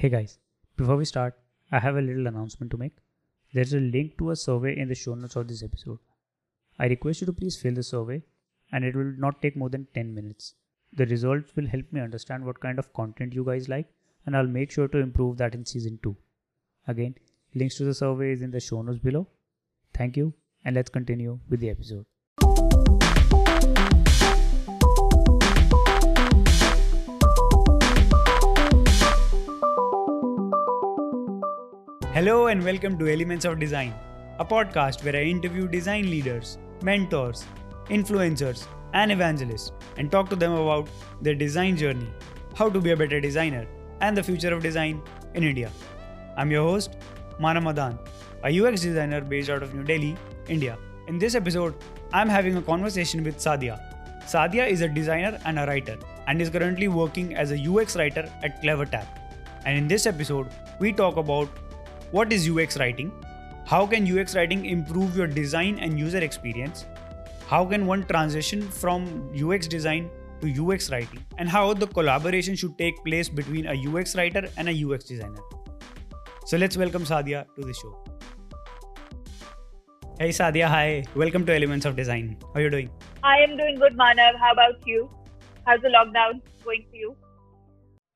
Hey guys, before we start, I have a little announcement to make. There's a link to a survey in the show notes of this episode. I request you to please fill the survey and it will not take more than 10 minutes. The results will help me understand what kind of content you guys like and I'll make sure to improve that in season 2. Again, links to the survey is in the show notes below. Thank you and let's continue with the episode. Hello and welcome to Elements of Design, a podcast where I interview design leaders, mentors, influencers, and evangelists and talk to them about their design journey, how to be a better designer, and the future of design in India. I'm your host, Manav Madan, a UX designer based out of New Delhi, India. In this episode, I'm having a conversation with Sadia. Sadia is a designer and a writer and is currently working as a UX writer at CleverTap. And in this episode, we talk about what is UX writing? How can UX writing improve your design and user experience? How can one transition from UX design to UX writing? And how the collaboration should take place between a UX writer and a UX designer? So let's welcome Sadia to the show. Hey Sadia, hi. Welcome to Elements of Design. How are you doing? I am doing good, Manav. How about you? How's the lockdown going for you?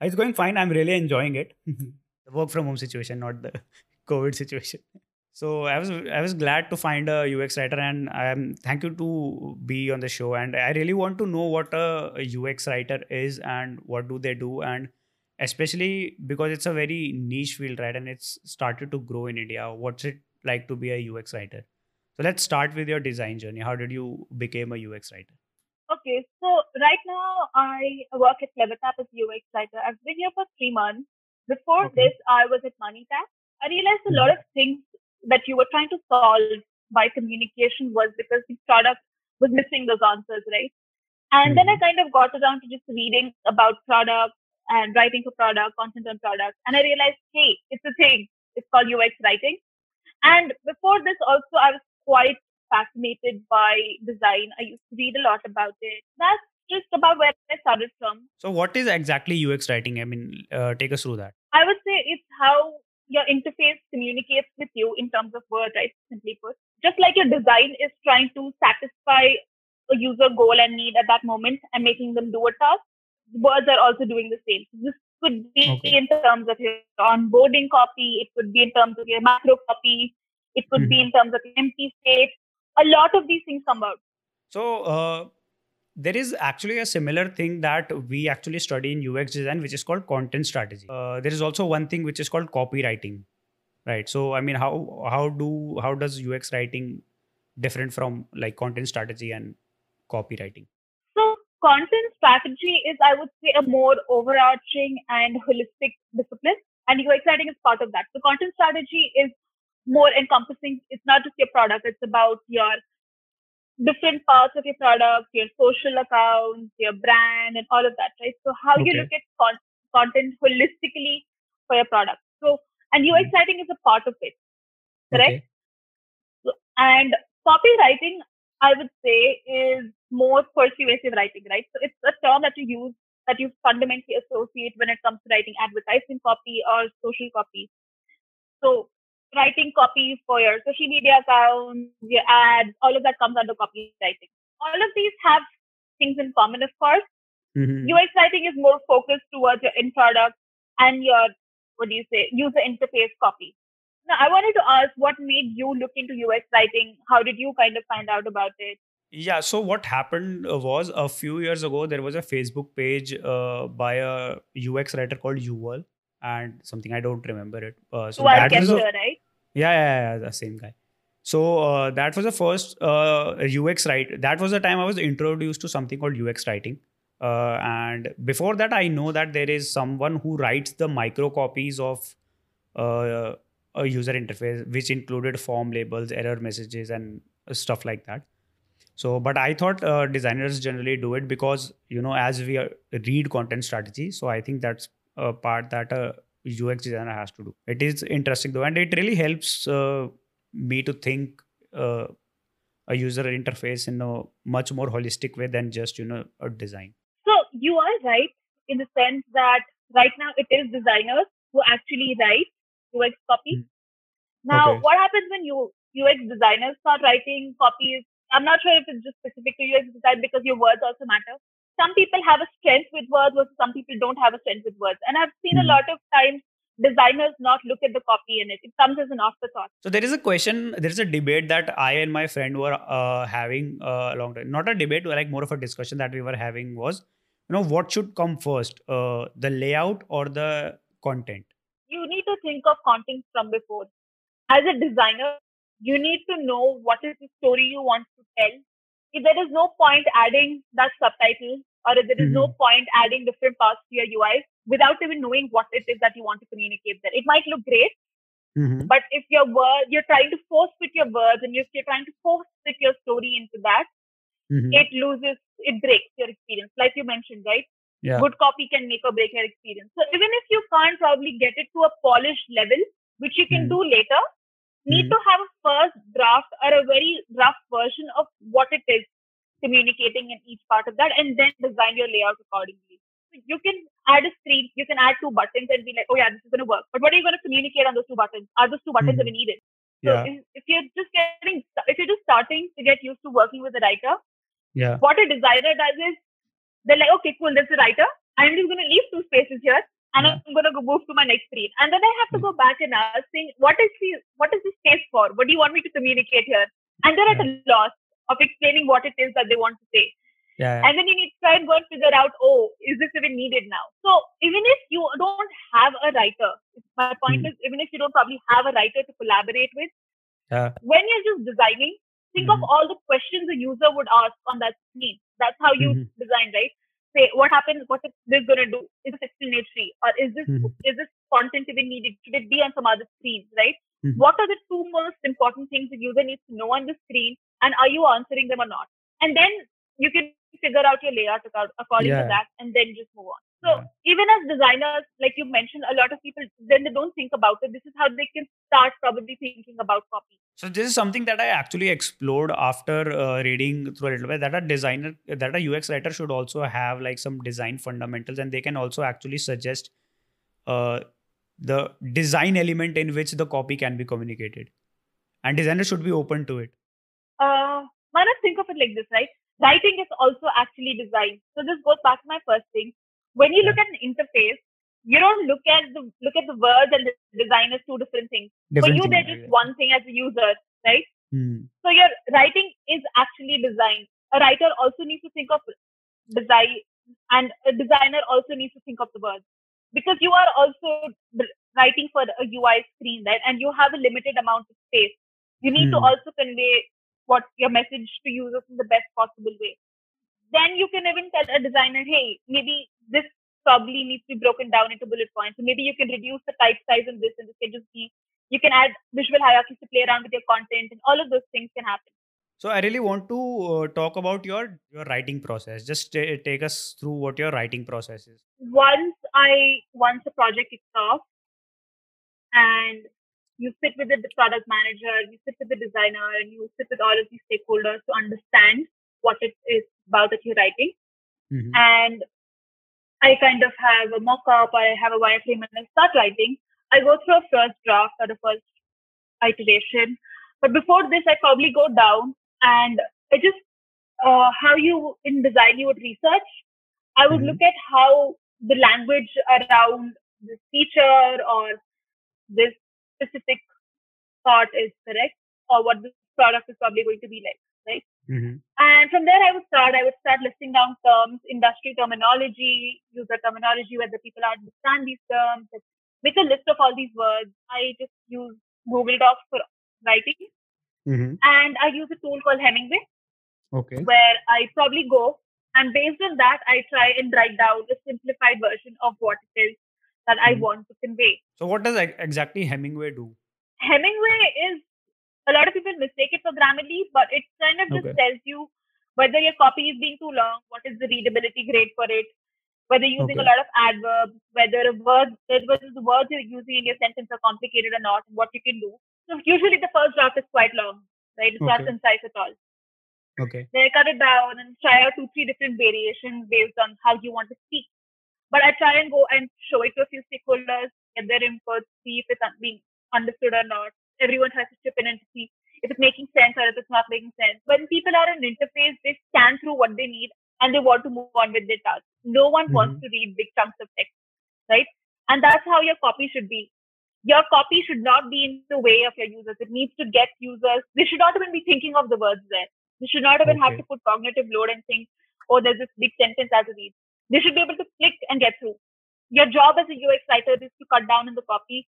It's going fine. I'm really enjoying it. work from home situation, not the COVID situation. So I was I was glad to find a UX writer, and I'm thank you to be on the show. And I really want to know what a UX writer is and what do they do, and especially because it's a very niche field, right? And it's started to grow in India. What's it like to be a UX writer? So let's start with your design journey. How did you become a UX writer? Okay, so right now I work at CleverTap as UX writer. I've been here for three months. Before Okay. this, I was at MoneyTap. I realized a lot of things that you were trying to solve by communication was because the product was missing those answers, right? And then I Mhm. kind of got around to just reading about product and writing for product, content on product. And I realized, hey, it's a thing. It's called UX writing. And before this, also, I was quite fascinated by design. I used to read a lot about it. That's just about where I started from. So what is exactly UX writing? I mean, uh, take us through that. I would say it's how your interface communicates with you in terms of words, right? Simply put. Just like your design is trying to satisfy a user goal and need at that moment and making them do a task, words are also doing the same. This could be Okay. in terms of your onboarding copy, it could be in terms of your micro copy, it could be in terms of empty state. A lot of these things come out. So uh, there is actually a similar thing that we actually study in UX design, which is called content strategy. Uh, there is also one thing which is called copywriting, right? So I mean, how how do how does UX writing different from like content strategy and copywriting? So content strategy is, I would say, a more overarching and holistic discipline, and UX writing is part of that. So content strategy is more encompassing. It's not just your product; it's about your different parts of your product, your social accounts, your brand, and all of that, right? So how you look at con- content holistically for your product. So and UX Mhm. writing is a part of it, correct? Okay. So- And copywriting, I would say, is more persuasive writing, right? So it's a term that you use that you fundamentally associate when it comes to writing advertising copy or social copy. So writing copy for your social media accounts, your ads, all of that comes under copywriting. All of these have things in common, of course. Mhm. UX writing is more focused towards your end product and your what do you say user interface copy. Now, I wanted to ask what made you look into UX writing? How did you kind of find out about it? Yeah. So what happened uh, was a few years ago there was a Facebook page uh, by a UX writer called Yuval and something I don't remember it. Uh, so Yuval that was a- right? Yeah, yeah, yeah, the same guy. So uh, that was the first uh, UX write. That was the time I was introduced to something called UX writing. Uh, and before that, I know that there is someone who writes the micro copies of uh, a user interface, which included form labels, error messages, and stuff like that. So, but I thought uh, designers generally do it because you know, as we uh, read content strategy, so I think that's a part that a UX designer has to do. It is interesting though, and it really helps uh, me to think uh, a user interface in a much more holistic way than just you know a design. So you are right in the sense that right now it is designers who actually write UX copy. Mm. Now, okay. what happens when you UX designers start writing copies? I'm not sure if it's just specific to UX design because your words also matter. Some people have a strength with words, versus some people don't have a strength with words. And I've seen mm. a hmm. lot of times designers not look at the copy in it. It comes as an afterthought. So there is a question, there is a debate that I and my friend were uh, having uh, a long time. Not a debate, like more of a discussion that we were having was, you know, what should come first, uh, the layout or the content? You need to think of content from before. As a designer, you need to know what is the story you want to tell. If there is no point adding that subtitle or there is mm-hmm. no point adding different parts to your UI, without even knowing what it is that you want to communicate there. It might look great, mm-hmm. but if your word you're trying to force fit your words and if you're trying to force fit your story into that, mm-hmm. it loses, it breaks your experience. Like you mentioned, right? Yeah. Good copy can make or break your experience. So even if you can't probably get it to a polished level, which you can mm-hmm. do later, need mm-hmm. to have a first draft or a very rough version of what it is communicating in each part of that and then design your layout accordingly So you can add a screen, you can add two buttons and be like, oh yeah, this is going to work. But what are you going to communicate on those two buttons? Are those two buttons mm-hmm. even needed? So yeah. if, if, you're just getting, if you're just starting to get used to working with a writer, yeah. what a designer does is they're like, okay, cool, there's a writer. I'm just going to leave two spaces here and yeah. I'm going to move to my next screen. And then I have to mm. go back and ask, saying, what is the, what is the space for? What do you want me to communicate here? And they're at a loss of explaining what it is that they want to say. Yeah, And then you need to try and go and figure out, oh, is this even needed now? So even if you don't have a writer, my point mm. is, even if you don't probably have a writer to collaborate with, yeah. when you're just designing, think mm. of hmm. all the questions a user would ask on that screen. That's how you mm-hmm. design, right? Say, what happens? What is this going to do? Is this explanatory, or is this mm-hmm. is this content even needed? Should it be on some other screens, right? Mm-hmm. What are the two most important things the user needs to know on the screen, and are you answering them or not? And then you can figure out your layout according yeah. to that and then just move on. So yeah. even as designers, like you mentioned, a lot of people then they don't think about it. This is how they can start probably thinking about copy. So this is something that I actually explored after uh, reading through a little bit. That a designer, that a UX writer should also have like some design fundamentals, and they can also actually suggest uh, the design element in which the copy can be communicated, and designers should be open to it. Uh, why not think of it like this, right? writing is also actually design. So this goes back to my first thing. When you look at an interface, you don't look at the look at the words and the design as two different things. Different For you, they're just one thing as a user, right? Hmm. So your writing is actually design. A writer also needs to think of design, and a designer also needs to think of the words because you are also writing for a UI screen, right? And you have a limited amount of space. You need hmm. to also convey what your message to users in the best possible way. Then you can even tell a designer, hey, maybe this probably needs to be broken down into bullet points. So maybe you can reduce the type size in this and this can just be, you can add visual hierarchies to play around with your content and all of those things can happen. So I really want to uh, talk about your your writing process. Just t- take us through what your writing process is. Once I once the project kicks off, and you sit with the product manager, you sit with the designer, and you sit with all of these stakeholders to understand what it is about that you're writing. Mm-hmm. And I kind of have a mock-up or I have a wireframe and I start writing. I go through a first draft or the first iteration. But before this, I probably go down and I just uh, how you in design you would research. I would mm-hmm. look at how the language around this feature or this specific part is correct or what the product is probably going to be like, right? Mm-hmm. And from there, I would start. I would start listing down terms, industry terminology, user terminology, whether people understand these terms. Make a list of all these words. I just use Google Docs for writing, mm-hmm. and I use a tool called Hemingway. Okay. Where I probably go and based on that, I try and write down a simplified version of what it is that I mm. want to convey. So, what does exactly Hemingway do? Hemingway is a lot of people mistake it for Grammarly, but it kind of just okay. tells you whether your copy is being too long, what is the readability grade for it, whether you're using okay. a lot of adverbs, whether a word, whether the words you're using in your sentence are complicated or not, and what you can do. So usually the first draft is quite long, right? It's okay. not concise at all. Okay. Then I cut it down and try out two, three different variations based on how you want to speak. But I try and go and show it to a few stakeholders, get their input, see if it's being understood or not. Everyone tries to chip in and see if it's making sense or if it's not making sense. When people are in interface, they scan through what they need and they want to move on with their task. No one mm-hmm. wants to read big chunks of text, right? And that's how your copy should be. Your copy should not be in the way of your users. It needs to get users. They should not even be thinking of the words there. They should not even okay. have to put cognitive load and think, oh, there's this big sentence as a read. They should be able to click and get through. Your job as a UX writer is to cut down in the copy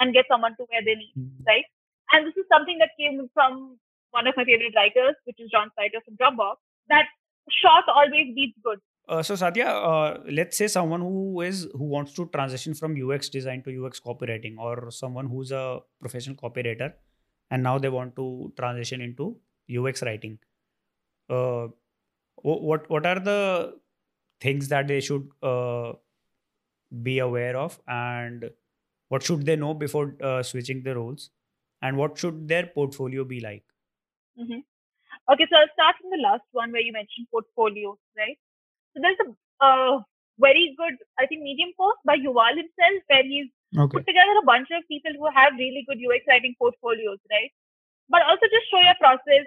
and get someone to where they need, mm-hmm. right? And this is something that came from one of my favorite writers, which is John Saito from Dropbox, that short always beats good. Uh, so Sadia, uh, let's say someone who is who wants to transition from UX design to UX copywriting, or someone who's a professional copywriter, and now they want to transition into UX writing. Uh, what what are the things that they should uh, be aware of, and what should they know before uh, switching the roles? and what should their portfolio be like? Mm-hmm. Okay, so I'll start from the last one where you mentioned portfolio, right? So there's a uh, very good, I think, medium post by Yuval himself where he's okay. put together a bunch of people who have really good UX writing portfolios, right? But also just show your process,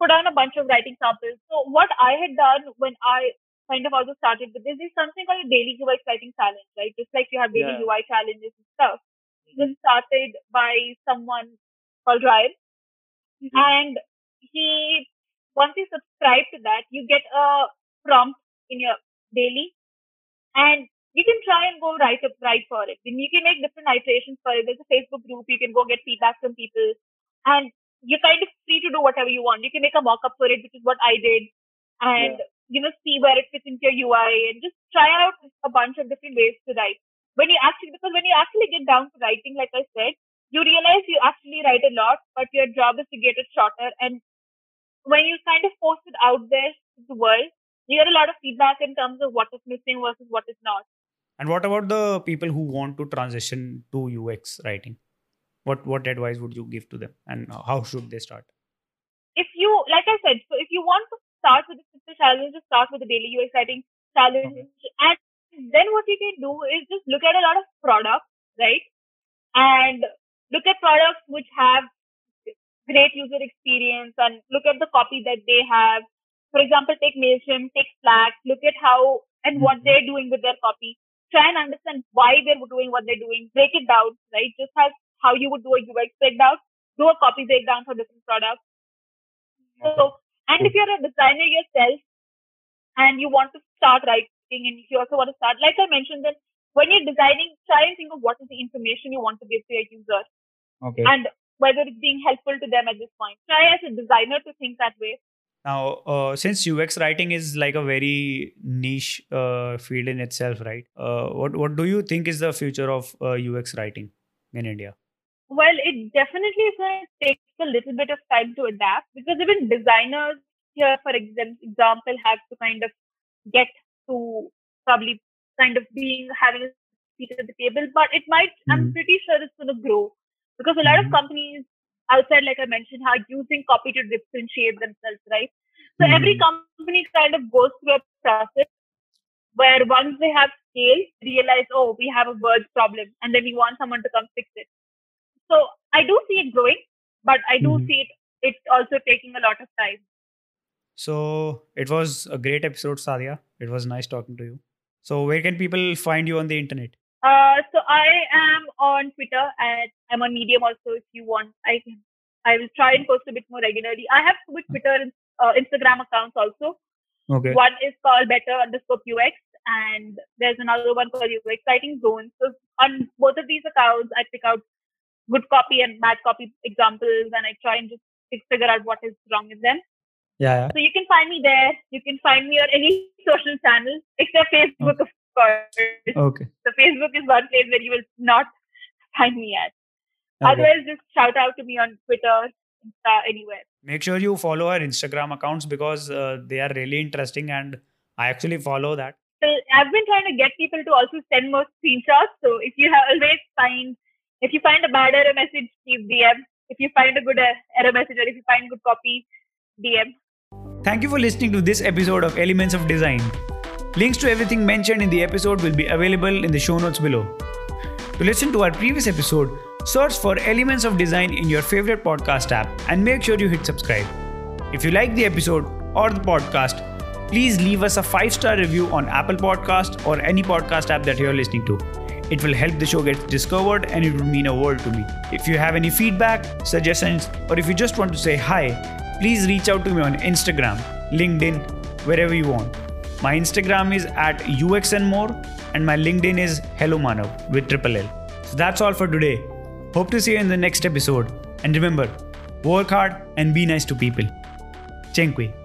put on a bunch of writing samples. So what I had done when I kind of also started with this is something called a daily UX writing challenge, right? Just like you have daily yeah. UI challenges and stuff It was started by someone called Ryan. Mm-hmm. And he, once you subscribe to that, you get a prompt in your daily and you can try and go write up, write for it. Then you can make different iterations for it. There's a Facebook group. You can go get feedback from people and you're kind of free to do whatever you want. You can make a mock up for it, which is what I did. And, yeah. You know, see where it fits into your UI and just try out a bunch of different ways to write when you actually because when you actually get down to writing, like I said, you realize you actually write a lot, but your job is to get it shorter. And when you kind of post it out there to the world, you get a lot of feedback in terms of what is missing versus what is not. And what about the people who want to transition to UX writing? What what advice would you give to them, and how should they start? If you, like I said, so if you want to start with the simple challenge, just start with the daily UX writing challenge, okay. and then what you can do is just look at a lot of products, right? And look at products which have great user experience and look at the copy that they have. For example, take MailChimp, take Slack, look at how and what mm-hmm. they're doing with their copy. Try and understand why they're doing what they're doing. Break it down, right? Just as how you would do a UX breakdown, do a copy breakdown for different products. So, and if you're a designer yourself and you want to start writing and you also want to start, like I mentioned, then when you're designing, try and think of what is the information you want to give to your user. Okay. And whether it's being helpful to them at this point. Try as a designer to think that way. Now, uh, since UX writing is like a very niche uh, field in itself, right? Uh, what what do you think is the future of UX uh, writing in India? Well, it definitely is going to take a little bit of time to adapt because even designers here, for example, have to kind of get to probably kind of being having a seat at the table. But it might, mm-hmm. I'm pretty sure it's going to grow because a lot mm-hmm. of companies outside, like I mentioned, are using copy to differentiate themselves, right? So mm-hmm. every company kind of goes through a process where once they have scale, realize, oh, we have a word problem, and then we want someone to come fix it. So I do see it growing, but I do mm-hmm. see it it's also taking a lot of time. So it was a great episode, Sadia. It was nice talking to you. So where can people find you on the internet? Uh, so I am on Twitter and I'm on Medium also. If you want, I can. I will try and post a bit more regularly. I have two Twitter and uh, Instagram accounts also. Okay. One is called Better underscore UX, and there's another one called UX Writing Zone. So on both of these accounts, I pick out good copy and bad copy examples, and I try and just figure out what is wrong with them. Yeah, So you can find me there. You can find me on any social channel except Facebook, of course. Okay. So Facebook is one place where you will not find me at. Okay. Otherwise, just shout out to me on Twitter, Insta, anywhere. Make sure you follow our Instagram accounts because uh, they are really interesting and I actually follow that. So I've been trying to get people to also send more screenshots. So if you have always find, if you find a bad error message, DM. If you find a good uh, error message or if you find good copy, DM. Thank you for listening to this episode of Elements of Design. Links to everything mentioned in the episode will be available in the show notes below. To listen to our previous episode, search for Elements of Design in your favorite podcast app and make sure you hit subscribe. If you like the episode or the podcast, please leave us a 5-star review on Apple Podcast or any podcast app that you're listening to. It will help the show get discovered and it would mean a world to me. If you have any feedback, suggestions, or if you just want to say hi, please reach out to me on Instagram, LinkedIn, wherever you want. My Instagram is at uxnmore and my LinkedIn is Hello Manav with triple L. So that's all for today. Hope to see you in the next episode. And remember, work hard and be nice to people. Chenkwi.